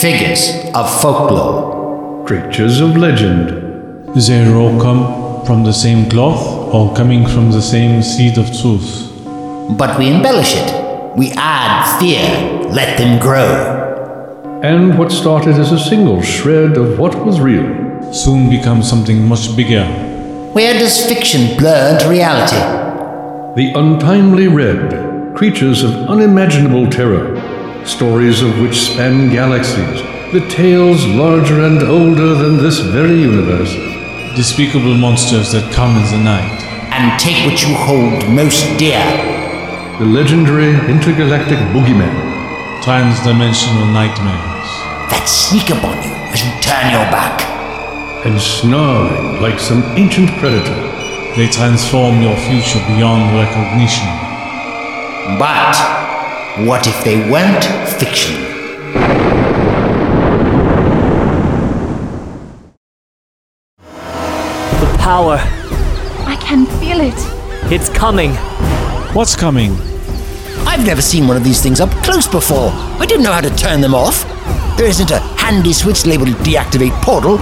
Figures of folklore. Creatures of legend. They all come from the same cloth, all coming from the same seed of truth. But we embellish it. We add fear. Let them grow. And what started as a single shred of what was real soon becomes something much bigger. Where does fiction blur into reality? The untimely red, creatures of unimaginable terror, stories of which span galaxies, the tales larger and older than this very universe. Despicable monsters that come in the night. And take what you hold most dear. The legendary intergalactic boogeyman. Transdimensional nightmares. That sneak upon you as you turn your back. And snarling like some ancient predator. They transform your future beyond recognition. But what if they weren't fiction? The power. I can feel it. It's coming. What's coming? I've never seen one of these things up close before. I didn't know how to turn them off. There isn't a handy switch labeled deactivate portal.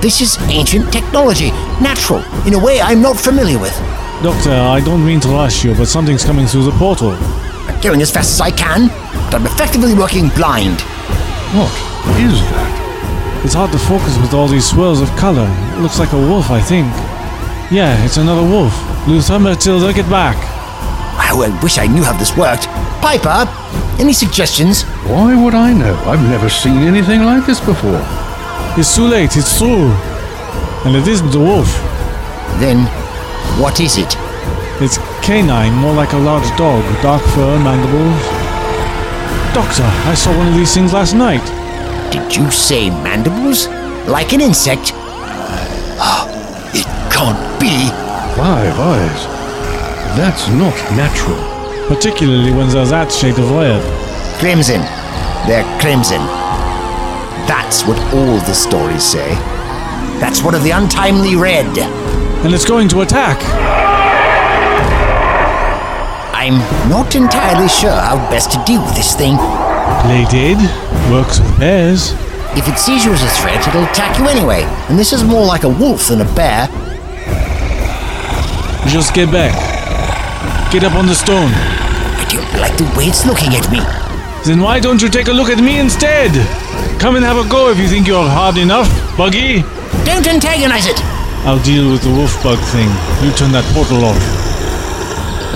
This is ancient technology, natural, in a way I'm not familiar with. Doctor, I don't mean to rush you, but something's coming through the portal. I'm going as fast as I can, but I'm effectively working blind. What is that? It's hard to focus with all these swirls of color. It looks like a wolf, I think. Yeah, it's another wolf. Luther, Matilda, get back. Oh, I wish I knew how this worked. Piper, any suggestions? Why would I know? I've never seen anything like this before. It's too late, it's true. And it isn't a wolf. Then, what is it? It's canine, more like a large dog, dark fur, mandibles. Doctor, I saw one of these things last night. Did you say mandibles? Like an insect? it can't be. Five eyes. That's not natural. Particularly when there's that shade of red. Crimson. They're crimson. That's what all the stories say. That's one of the untimely red. And it's going to attack. I'm not entirely sure how best to deal with this thing. Play dead. Works with bears. If it sees you as a threat, it'll attack you anyway. And this is more like a wolf than a bear. Just get back. Get up on the stone. I don't like the way it's looking at me. Then why don't you take a look at me instead? Come and have a go if you think you're hard enough, Buggy. Don't antagonize it. I'll deal with the wolf bug thing. You turn that portal off.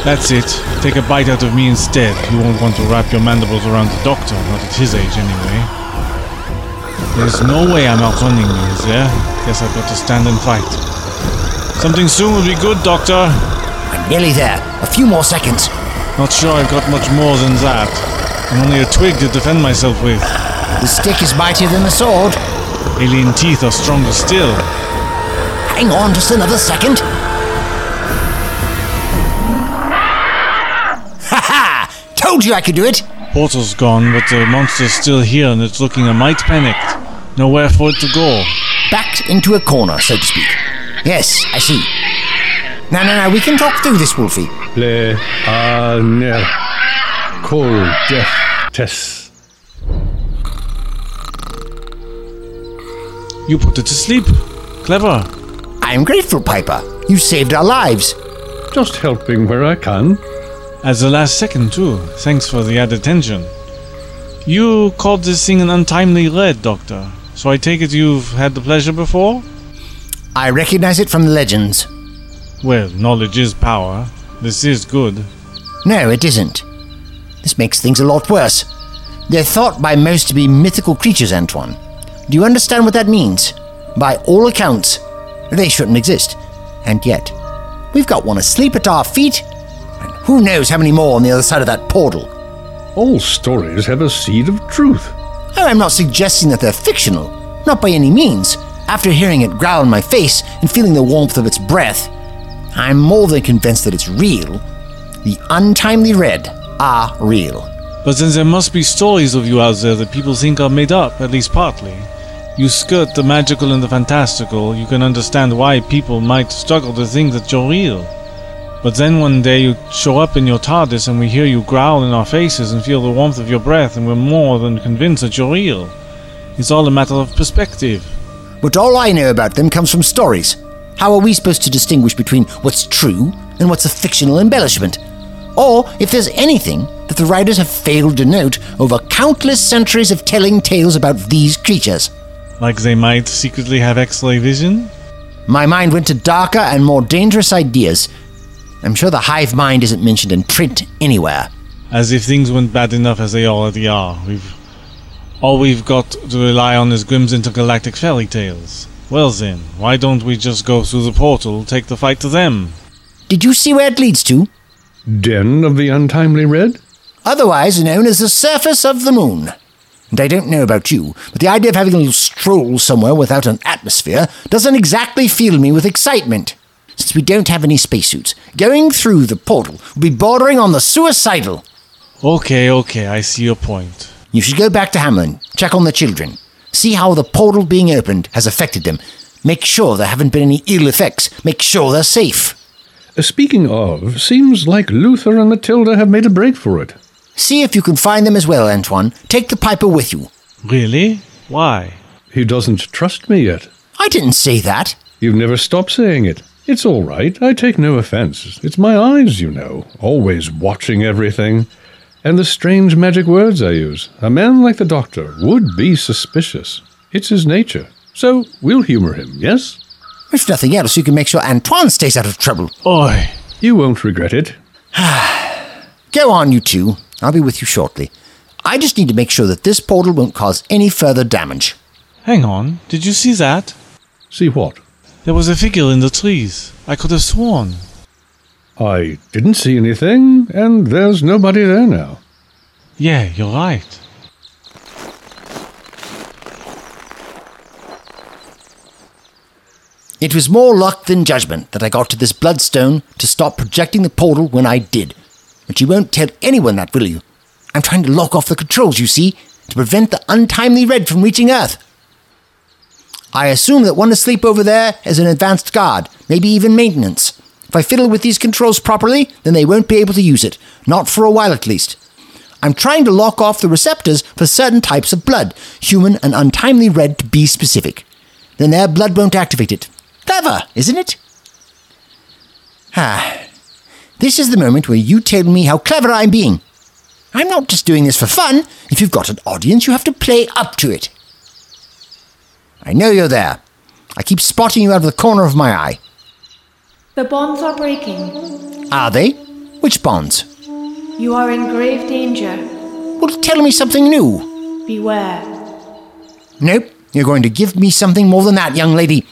That's it. Take a bite out of me instead. You won't want to wrap your mandibles around the doctor, not at his age anyway. There's no way I'm outrunning you, is there? Guess I've got to stand and fight. Something soon will be good, Doctor. I'm nearly there. A few more seconds. Not sure I've got much more than that. I'm only a twig to defend myself with. The stick is mightier than the sword. Alien teeth are stronger still. Hang on just another second. Told you I could do it! Portal's gone, but the monster's still here and it's looking a mite panicked. Nowhere for it to go. Backed into a corner, so to speak. Yes, I see. Now, now, now, we can talk through this, Wolfie. Le aner. Cold death test. You put it to sleep. Clever. I'm grateful, Piper. You saved our lives. Just helping where I can. At the last second, too. Thanks for the added attention. You called this thing an untimely red, Doctor. So I take it you've had the pleasure before? I recognize it from the legends. Well, knowledge is power. This is good. No, it isn't. This makes things a lot worse. They're thought by most to be mythical creatures, Antoine. Do you understand what that means? By all accounts, they shouldn't exist. And yet, we've got one asleep at our feet, who knows how many more on the other side of that portal. All stories have a seed of truth. Oh, I'm not suggesting that they're fictional. Not by any means. After hearing it growl in my face and feeling the warmth of its breath, I'm more than convinced that it's real. The untimely red are real. But then there must be stories of you out there that people think are made up, at least partly. You skirt the magical and the fantastical, you can understand why people might struggle to think that you're real. But then one day you show up in your TARDIS and we hear you growl in our faces and feel the warmth of your breath, and we're more than convinced that you're real. It's all a matter of perspective. But all I know about them comes from stories. How are we supposed to distinguish between what's true and what's a fictional embellishment? Or if there's anything that the writers have failed to note over countless centuries of telling tales about these creatures. Like they might secretly have X-ray vision? My mind went to darker and more dangerous ideas. I'm sure the hive mind isn't mentioned in print anywhere. As if things weren't bad enough as they already are. We've all we've got to rely on is Grimm's intergalactic fairy tales. Well then, why don't we just go through the portal, take the fight to them? Did you see where it leads to? Den of the Untimely Red? Otherwise known as the surface of the moon. And I don't know about you, but the idea of having a little stroll somewhere without an atmosphere doesn't exactly fill me with excitement. Since we don't have any spacesuits, going through the portal would be bordering on the suicidal. Okay, okay, I see your point. You should go back to Hamelin, check on the children, see how the portal being opened has affected them. Make sure there haven't been any ill effects. Make sure they're safe. Uh, Speaking of, seems like Luther and Matilda have made a break for it. See if you can find them as well, Antoine. Take the Piper with you. Really? Why? He doesn't trust me yet. I didn't say that. You've never stopped saying it. It's all right. I take no offense. It's my eyes, you know, always watching everything. And the strange magic words I use. A man like the doctor would be suspicious. It's his nature. So we'll humor him, yes? If nothing else, you can make sure Antoine stays out of trouble. Oi! You won't regret it. Go on, you two. I'll be with you shortly. I just need to make sure that this portal won't cause any further damage. Hang on, did you see that? See what? There was a figure in the trees. I could have sworn. I didn't see anything, and there's nobody there now. Yeah, you're right. It was more luck than judgment that I got to this bloodstone to stop projecting the portal when I did. But you won't tell anyone that, will you? I'm trying to lock off the controls, you see, to prevent the untimely red from reaching Earth. I assume that one asleep over there is an advanced guard, maybe even maintenance. If I fiddle with these controls properly, then they won't be able to use it. Not for a while, at least. I'm trying to lock off the receptors for certain types of blood, human and untimely red to be specific. Then their blood won't activate it. Clever, isn't it? Ah. This is the moment where you tell me how clever I'm being. I'm not just doing this for fun. If you've got an audience, you have to play up to it. I know you're there. I keep spotting you out of the corner of my eye. The bonds are breaking. Are they? Which bonds? You are in grave danger. Well, tell me something new. Beware. Nope, you're going to give me something more than that, young lady.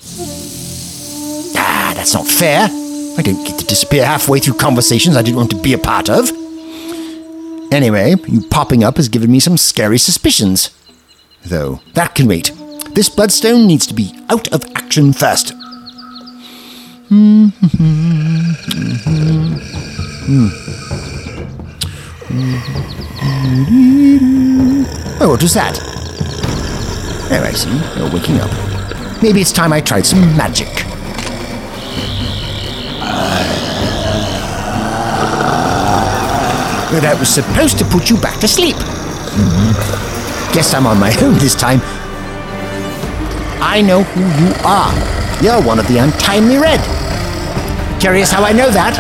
Ah, that's not fair. I don't get to disappear halfway through conversations I didn't want to be a part of. Anyway, you popping up has given me some scary suspicions. Though, that can wait. This bloodstone needs to be out of action first. Oh, what was that? Oh, I see. You're waking up. Maybe it's time I tried some magic. That was supposed to put you back to sleep. Guess I'm on my own this time. I know who you are. You're one of the untimely red. Curious how I know that?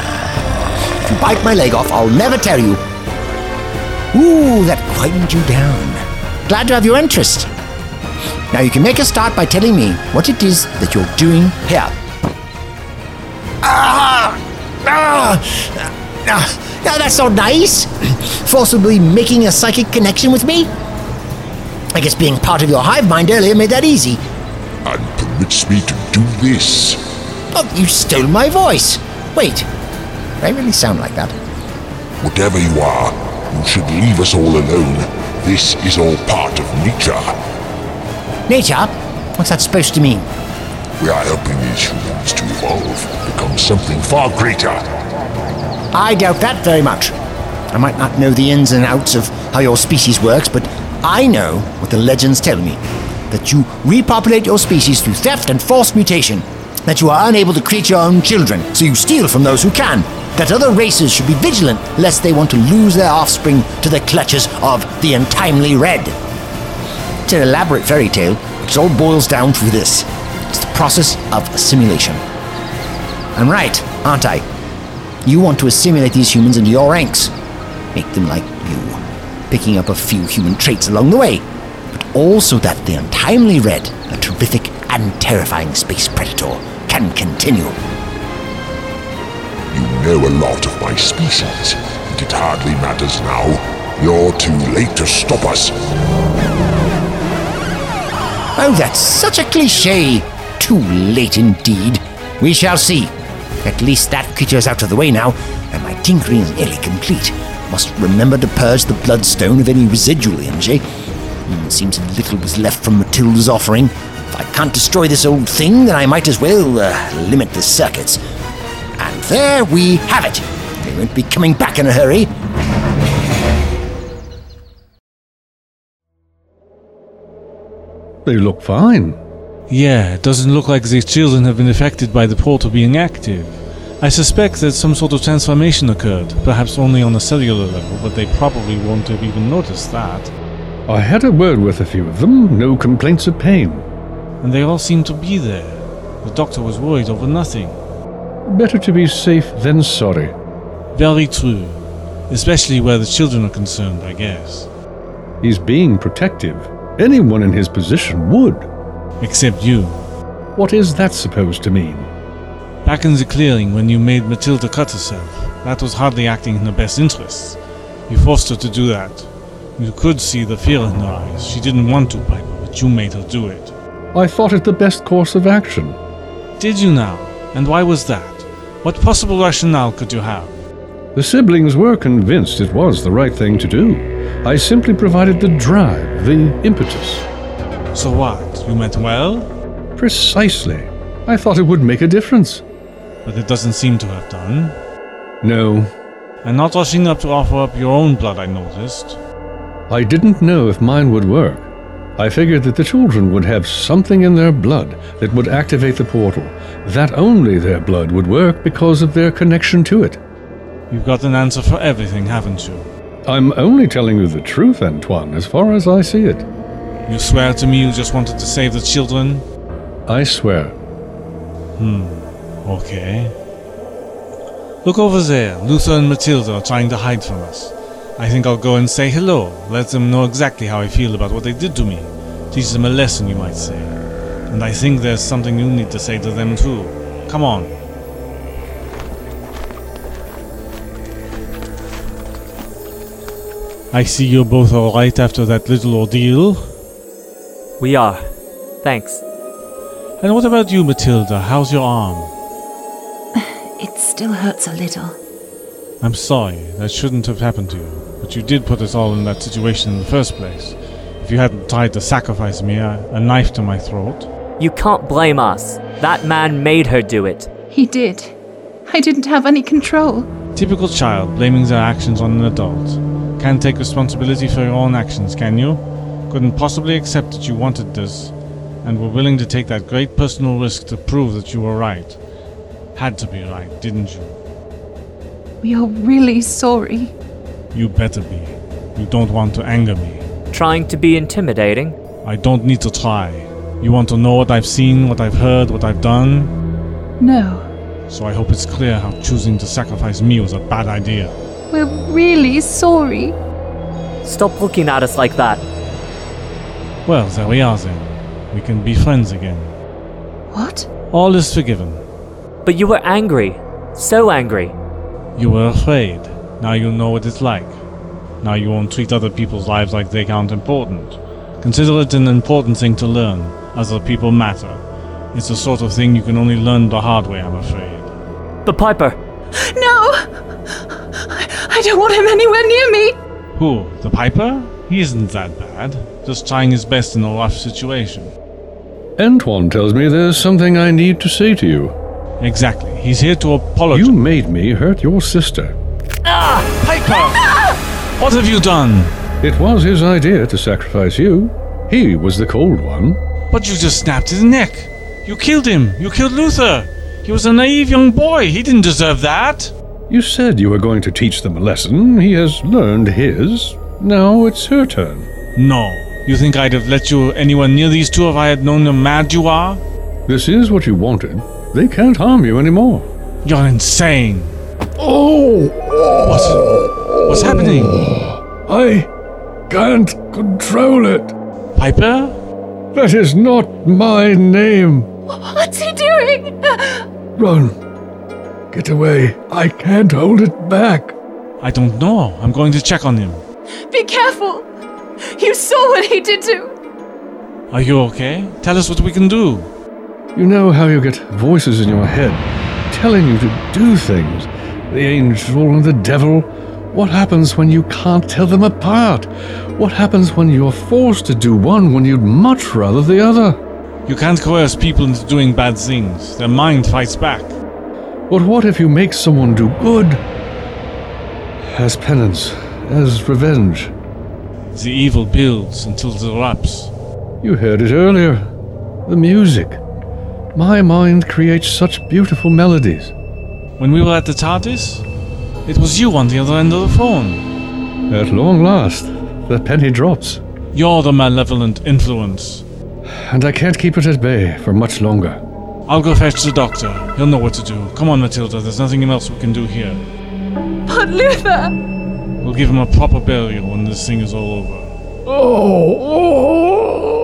If you bite my leg off, I'll never tell you. Ooh, that quietened you down. Glad to have your interest. Now you can make a start by telling me what it is that you're doing here. Ah! Ah! Ah! Now that's not nice. Forcibly making a psychic connection with me? I guess being part of your hive mind earlier made that easy. Me to do this. Oh, you stole my voice. Wait, I really sound like that? Whatever you are, you should leave us all alone. This is all part of nature. Nature? What's that supposed to mean? We are helping these humans to evolve, become something far greater. I doubt that very much. I might not know the ins and outs of how your species works, but I know what the legends tell me that you repopulate your species through theft and forced mutation, that you are unable to create your own children, so you steal from those who can, that other races should be vigilant lest they want to lose their offspring to the clutches of the untimely red. It's an elaborate fairy tale, it all boils down to this it's the process of assimilation. I'm right, aren't I? You want to assimilate these humans into your ranks, make them like you, picking up a few human traits along the way, also that the untimely red, a terrific and terrifying space predator, can continue. You know a lot of my species, and it hardly matters now. You're too late to stop us. Oh, that's such a cliche. Too late indeed. We shall see. At least that creature's out of the way now, and my tinkering is nearly complete. Must remember to purge the bloodstone of any residual energy. Hmm, seems little was left from Matilda's offering. If I can't destroy this old thing, then I might as well uh, limit the circuits. And there we have it. They won't be coming back in a hurry. They look fine. Yeah, it doesn't look like these children have been affected by the portal being active. I suspect that some sort of transformation occurred, perhaps only on a cellular level, but they probably won't have even noticed that. I had a word with a few of them, no complaints of pain. And they all seemed to be there. The doctor was worried over nothing. Better to be safe than sorry. Very true. Especially where the children are concerned, I guess. He's being protective. Anyone in his position would. Except you. What is that supposed to mean? Back in the clearing, when you made Matilda cut herself, that was hardly acting in her best interests. You forced her to do that. You could see the fear in her eyes. She didn't want to, Piper, but you made her do it. I thought it the best course of action. Did you now? And why was that? What possible rationale could you have? The siblings were convinced it was the right thing to do. I simply provided the drive, the impetus. So what? You meant well? Precisely. I thought it would make a difference. But it doesn't seem to have done. No, And not rushing up to offer up your own blood, I noticed. I didn't know if mine would work. I figured that the children would have something in their blood that would activate the portal, that only their blood would work because of their connection to it. You've got an answer for everything, haven't you? I'm only telling you the truth, Antoine, as far as I see it. You swear to me you just wanted to save the children? I swear. Hmm, okay. Look over there. Luther and Matilda are trying to hide from us. I think I'll go and say hello. Let them know exactly how I feel about what they did to me. Teach them a lesson, you might say. And I think there's something you need to say to them too. Come on. I see you're both alright after that little ordeal. We are. Thanks. And what about you, Matilda? How's your arm? It still hurts a little. I'm sorry, that shouldn't have happened to you. But you did put us all in that situation in the first place. If you hadn't tried to sacrifice me, a, a knife to my throat. You can't blame us. That man made her do it. He did. I didn't have any control. Typical child blaming their actions on an adult. Can't take responsibility for your own actions, can you? Couldn't possibly accept that you wanted this, and were willing to take that great personal risk to prove that you were right. Had to be right, didn't you? We are really sorry. You better be. You don't want to anger me. Trying to be intimidating? I don't need to try. You want to know what I've seen, what I've heard, what I've done? No, So I hope it's clear how choosing to sacrifice me was a bad idea. we're really sorry. Stop looking at us like that. Well, there we are then. We can be friends again. What? All is forgiven. But you were angry. So angry. You were afraid. Now you know what it's like. Now you won't treat other people's lives like they aren't important. Consider it an important thing to learn. Other people matter. It's the sort of thing you can only learn the hard way, I'm afraid. But Piper, No! I, I don't want him anywhere near me! Who? The Piper? He isn't that bad. Just trying his best in a rough situation. Antoine tells me there's something I need to say to you. Exactly. He's here to apologize. You made me hurt your sister. Ah, Piper! What have you done? It was his idea to sacrifice you. He was the cold one. But you just snapped his neck. You killed him. You killed Luther. He was a naive young boy. He didn't deserve that. You said you were going to teach them a lesson. He has learned his. Now it's her turn. No. You think I'd have let you anywhere near these two if I had known how mad you are? This is what you wanted. They can't harm you anymore. You're insane. Oh! What? What's happening? I can't control it. Piper? That is not my name. What's he doing? Run. Get away. I can't hold it back. I don't know. I'm going to check on him. Be careful. You saw what he did to. Are you okay? Tell us what we can do. You know how you get voices in your head telling you to do things. The angel and the devil. What happens when you can't tell them apart? What happens when you're forced to do one when you'd much rather the other? You can't coerce people into doing bad things. Their mind fights back. But what if you make someone do good? As penance, as revenge. The evil builds until it erupts. You heard it earlier. The music. My mind creates such beautiful melodies. When we were at the TARDIS, it was you on the other end of the phone. At long last, the penny drops. You're the malevolent influence. And I can't keep it at bay for much longer. I'll go fetch the doctor. He'll know what to do. Come on, Matilda. There's nothing else we can do here. But Luther! We'll give him a proper burial when this thing is all over. Oh, oh.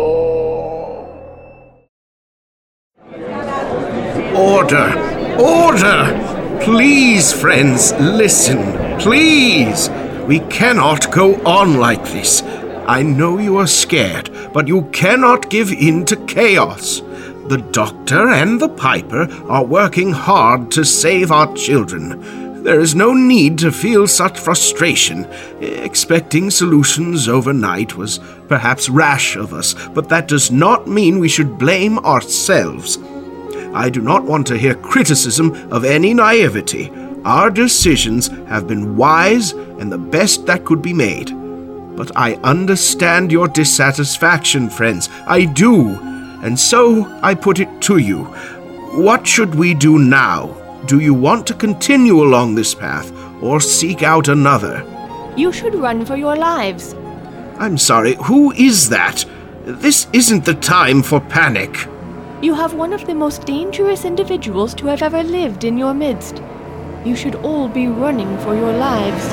Order! Order! Please, friends, listen. Please! We cannot go on like this. I know you are scared, but you cannot give in to chaos. The doctor and the piper are working hard to save our children. There is no need to feel such frustration. Expecting solutions overnight was perhaps rash of us, but that does not mean we should blame ourselves. I do not want to hear criticism of any naivety. Our decisions have been wise and the best that could be made. But I understand your dissatisfaction, friends. I do. And so I put it to you. What should we do now? Do you want to continue along this path or seek out another? You should run for your lives. I'm sorry, who is that? This isn't the time for panic. You have one of the most dangerous individuals to have ever lived in your midst. You should all be running for your lives.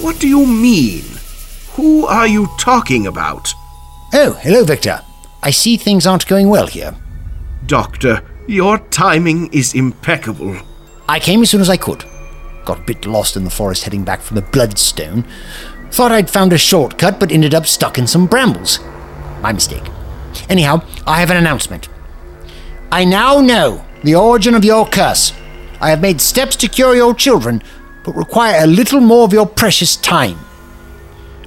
What do you mean? Who are you talking about? Oh, hello, Victor. I see things aren't going well here. Doctor, your timing is impeccable. I came as soon as I could. Got a bit lost in the forest heading back from the Bloodstone. Thought I'd found a shortcut, but ended up stuck in some brambles. My mistake. Anyhow, I have an announcement. I now know the origin of your curse. I have made steps to cure your children, but require a little more of your precious time.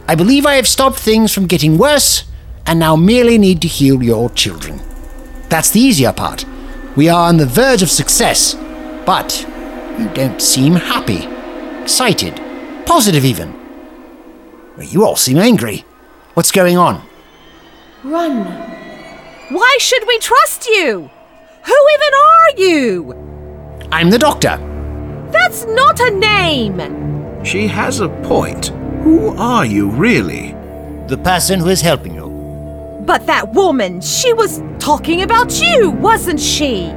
I believe I have stopped things from getting worse, and now merely need to heal your children. That's the easier part. We are on the verge of success, but you don't seem happy, excited, positive even. You all seem angry. What's going on? Run. Why should we trust you? Who even are you? I'm the doctor. That's not a name. She has a point. Who are you, really? The person who is helping you. But that woman, she was talking about you, wasn't she?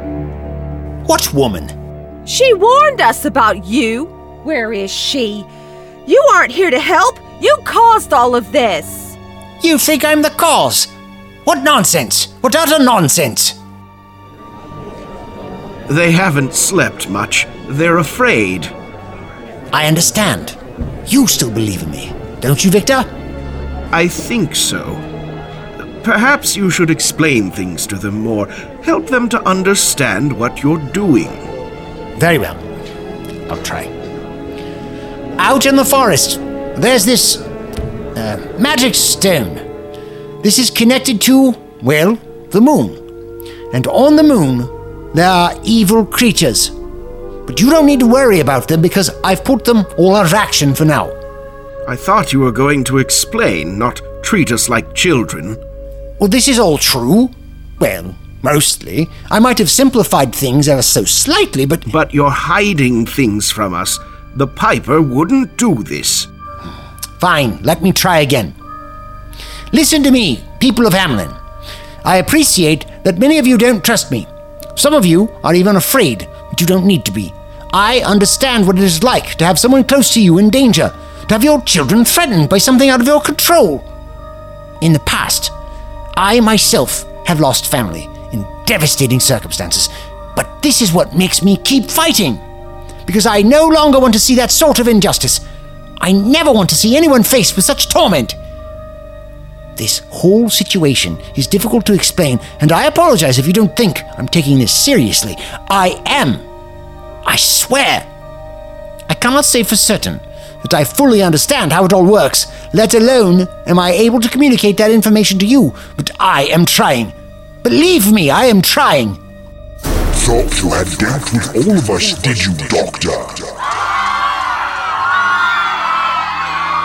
What woman? She warned us about you. Where is she? You aren't here to help. You caused all of this. You think I'm the cause? What nonsense! What utter nonsense! They haven't slept much. They're afraid. I understand. You still believe in me, don't you, Victor? I think so. Perhaps you should explain things to them more. Help them to understand what you're doing. Very well. I'll try. Out in the forest, there's this uh, magic stone. This is connected to, well, the moon. And on the moon, there are evil creatures. But you don't need to worry about them because I've put them all out of action for now. I thought you were going to explain, not treat us like children. Well, this is all true. Well, mostly. I might have simplified things ever so slightly, but. But you're hiding things from us. The Piper wouldn't do this. Fine, let me try again. Listen to me, people of Hamelin. I appreciate that many of you don't trust me. Some of you are even afraid, but you don't need to be. I understand what it is like to have someone close to you in danger, to have your children threatened by something out of your control. In the past, I myself have lost family in devastating circumstances, but this is what makes me keep fighting. Because I no longer want to see that sort of injustice. I never want to see anyone faced with such torment. This whole situation is difficult to explain, and I apologize if you don't think I'm taking this seriously. I am. I swear. I cannot say for certain that I fully understand how it all works, let alone am I able to communicate that information to you, but I am trying. Believe me, I am trying. Thought you had dealt with all of us, did you, Doctor?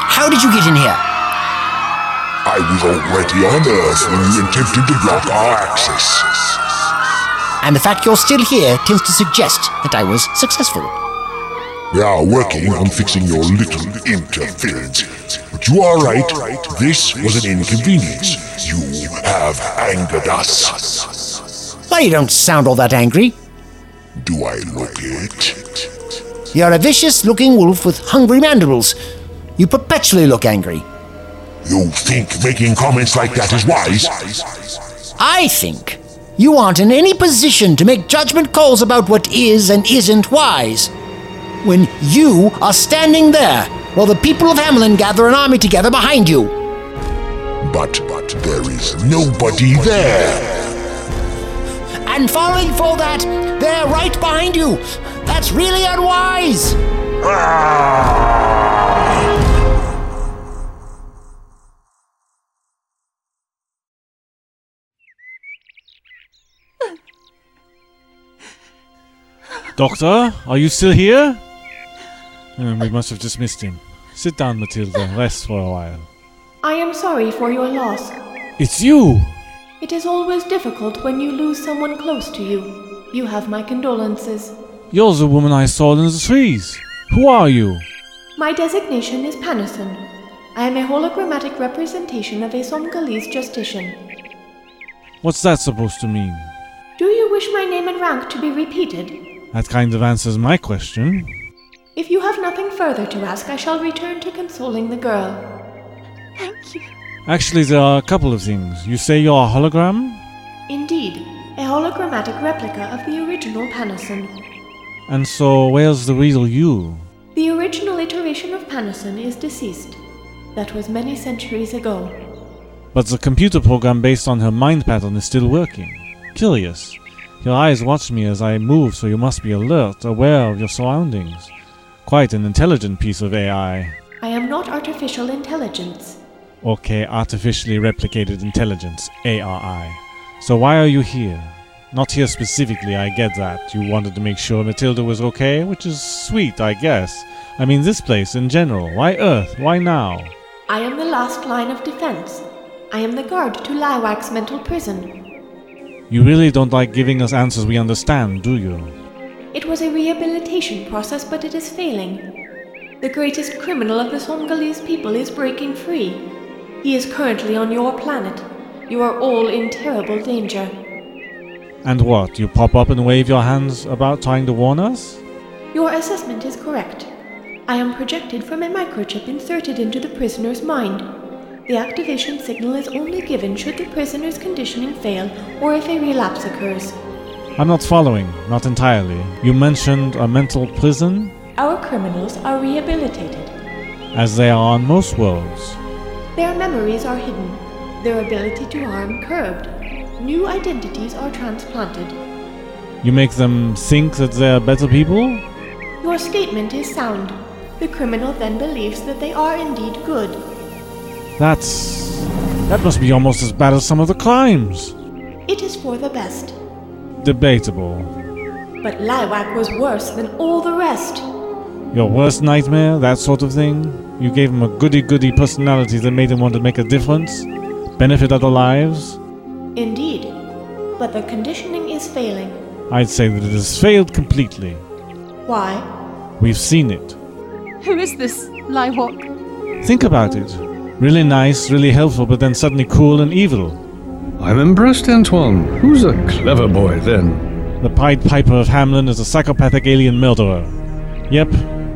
How did you get in here? I was already on Earth when you attempted to block our access. And the fact you're still here tends to suggest that I was successful. We are working on fixing your little interference. But you are right, this was an inconvenience. You have angered us. Why, you don't sound all that angry. Do I look it? You're a vicious looking wolf with hungry mandibles. You perpetually look angry. You think making comments like that is wise? I think you aren't in any position to make judgment calls about what is and isn't wise. When you are standing there while the people of Hamelin gather an army together behind you. But, but there is nobody there. And falling for that, they're right behind you. That's really unwise. Ah! Doctor, are you still here? Uh, we must have just missed him. Sit down, Matilda. Rest for a while. I am sorry for your loss. It's you! It is always difficult when you lose someone close to you. You have my condolences. You're the woman I saw in the trees. Who are you? My designation is Panison. I am a hologrammatic representation of a Somgalese justician. What's that supposed to mean? Do you wish my name and rank to be repeated? That kind of answers my question. If you have nothing further to ask, I shall return to consoling the girl. Thank you. Actually, there are a couple of things. You say you're a hologram? Indeed, a hologrammatic replica of the original Panison. And so, where's the real you? The original iteration of Panison is deceased. That was many centuries ago. But the computer program based on her mind pattern is still working. Curious. Your eyes watch me as I move, so you must be alert, aware of your surroundings. Quite an intelligent piece of AI. I am not artificial intelligence. Okay, artificially replicated intelligence, ARI. So why are you here? Not here specifically, I get that. You wanted to make sure Matilda was okay, which is sweet, I guess. I mean, this place in general. Why Earth? Why now? I am the last line of defense. I am the guard to Liwak's mental prison. You really don't like giving us answers we understand, do you? It was a rehabilitation process, but it is failing. The greatest criminal of the Somgalese people is breaking free. He is currently on your planet. You are all in terrible danger. And what? You pop up and wave your hands about trying to warn us? Your assessment is correct. I am projected from a microchip inserted into the prisoner's mind. The activation signal is only given should the prisoner's conditioning fail or if a relapse occurs. I'm not following, not entirely. You mentioned a mental prison? Our criminals are rehabilitated. As they are on most worlds. Their memories are hidden, their ability to harm curbed. New identities are transplanted. You make them think that they're better people? Your statement is sound. The criminal then believes that they are indeed good. That's. That must be almost as bad as some of the crimes. It is for the best. Debatable. But Liwak was worse than all the rest. Your worst nightmare, that sort of thing? You gave him a goody goody personality that made him want to make a difference? Benefit other lives? Indeed. But the conditioning is failing. I'd say that it has failed completely. Why? We've seen it. Who is this, Liwak? Think about it. Really nice, really helpful, but then suddenly cool and evil. I'm impressed, Antoine. Who's a clever boy then? The Pied Piper of Hamelin is a psychopathic alien murderer. Yep,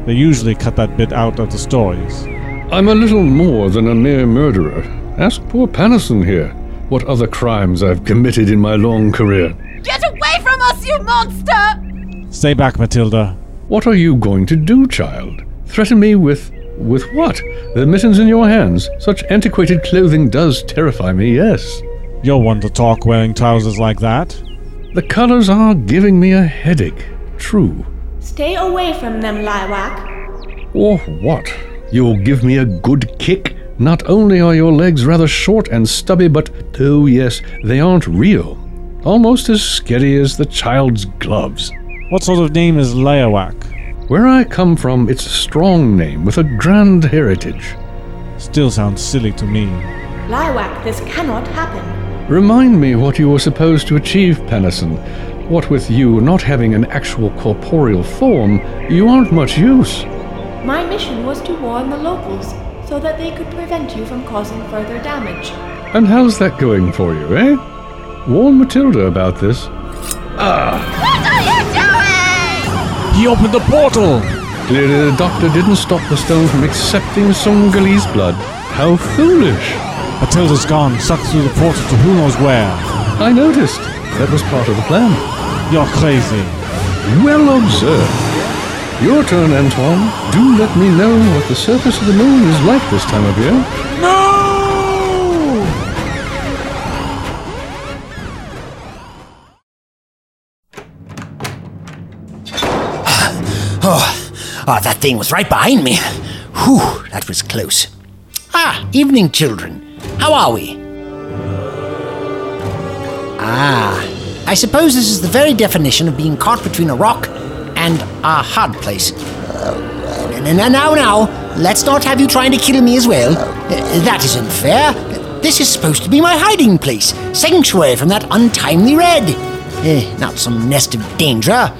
they usually cut that bit out of the stories. I'm a little more than a mere murderer. Ask poor Panison here what other crimes I've committed in my long career. Get away from us, you monster! Stay back, Matilda. What are you going to do, child? Threaten me with. With what? The mittens in your hands? Such antiquated clothing does terrify me, yes. You're one to talk wearing trousers like that. The colors are giving me a headache. True. Stay away from them, Lilac. Or what? You'll give me a good kick? Not only are your legs rather short and stubby, but, oh yes, they aren't real. Almost as scary as the child's gloves. What sort of name is Liawak? Where I come from, it's a strong name with a grand heritage. Still sounds silly to me. Lilac, this cannot happen. Remind me what you were supposed to achieve, Pennison. What with you not having an actual corporeal form, you aren't much use. My mission was to warn the locals so that they could prevent you from causing further damage. And how's that going for you, eh? Warn Matilda about this. What are you doing? He opened the portal! Clearly the doctor didn't stop the stone from accepting Somgalese blood. How foolish! Matilda's gone, sucked through the portal to who knows where. I noticed. That was part of the plan. You're crazy. Well observed. Your turn, Antoine. Do let me know what the surface of the moon is like this time of year. No! Thing was right behind me. Whew, that was close. Ah, evening, children. How are we? Ah, I suppose this is the very definition of being caught between a rock and a hard place. Now, now, now, let's not have you trying to kill me as well. That isn't fair. This is supposed to be my hiding place, sanctuary from that untimely red. Eh, not some nest of danger.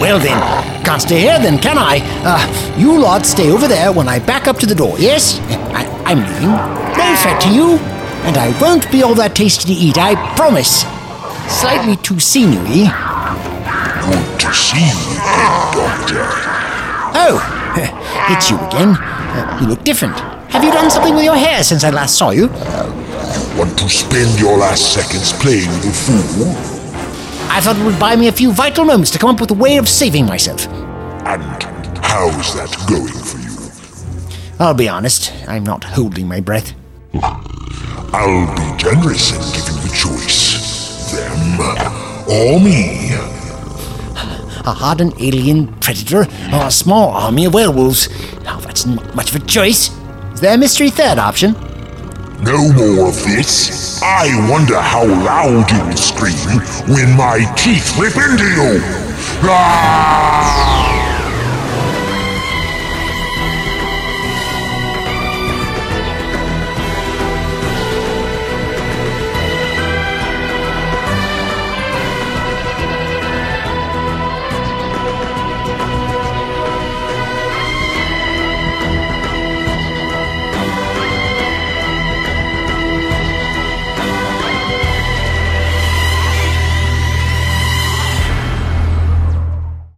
Well then, can't stay here then, can I? Uh, you lot stay over there when I back up to the door, yes? I, I'm leaving. No threat to you. And I won't be all that tasty to eat, I promise. Slightly too sinewy. Good to see you Doctor. Oh, it's you again. Uh, you look different. Have you done something with your hair since I last saw you? you? Want to spend your last seconds playing the fool? I thought it would buy me a few vital moments to come up with a way of saving myself. And how's that going for you? I'll be honest, I'm not holding my breath. I'll be generous and give you the choice. Them or me. A hardened alien predator or a small army of werewolves. Oh, that's not much of a choice. Is there a mystery third option? No more of this. I wonder how loud you will scream when my teeth rip into you. Ah!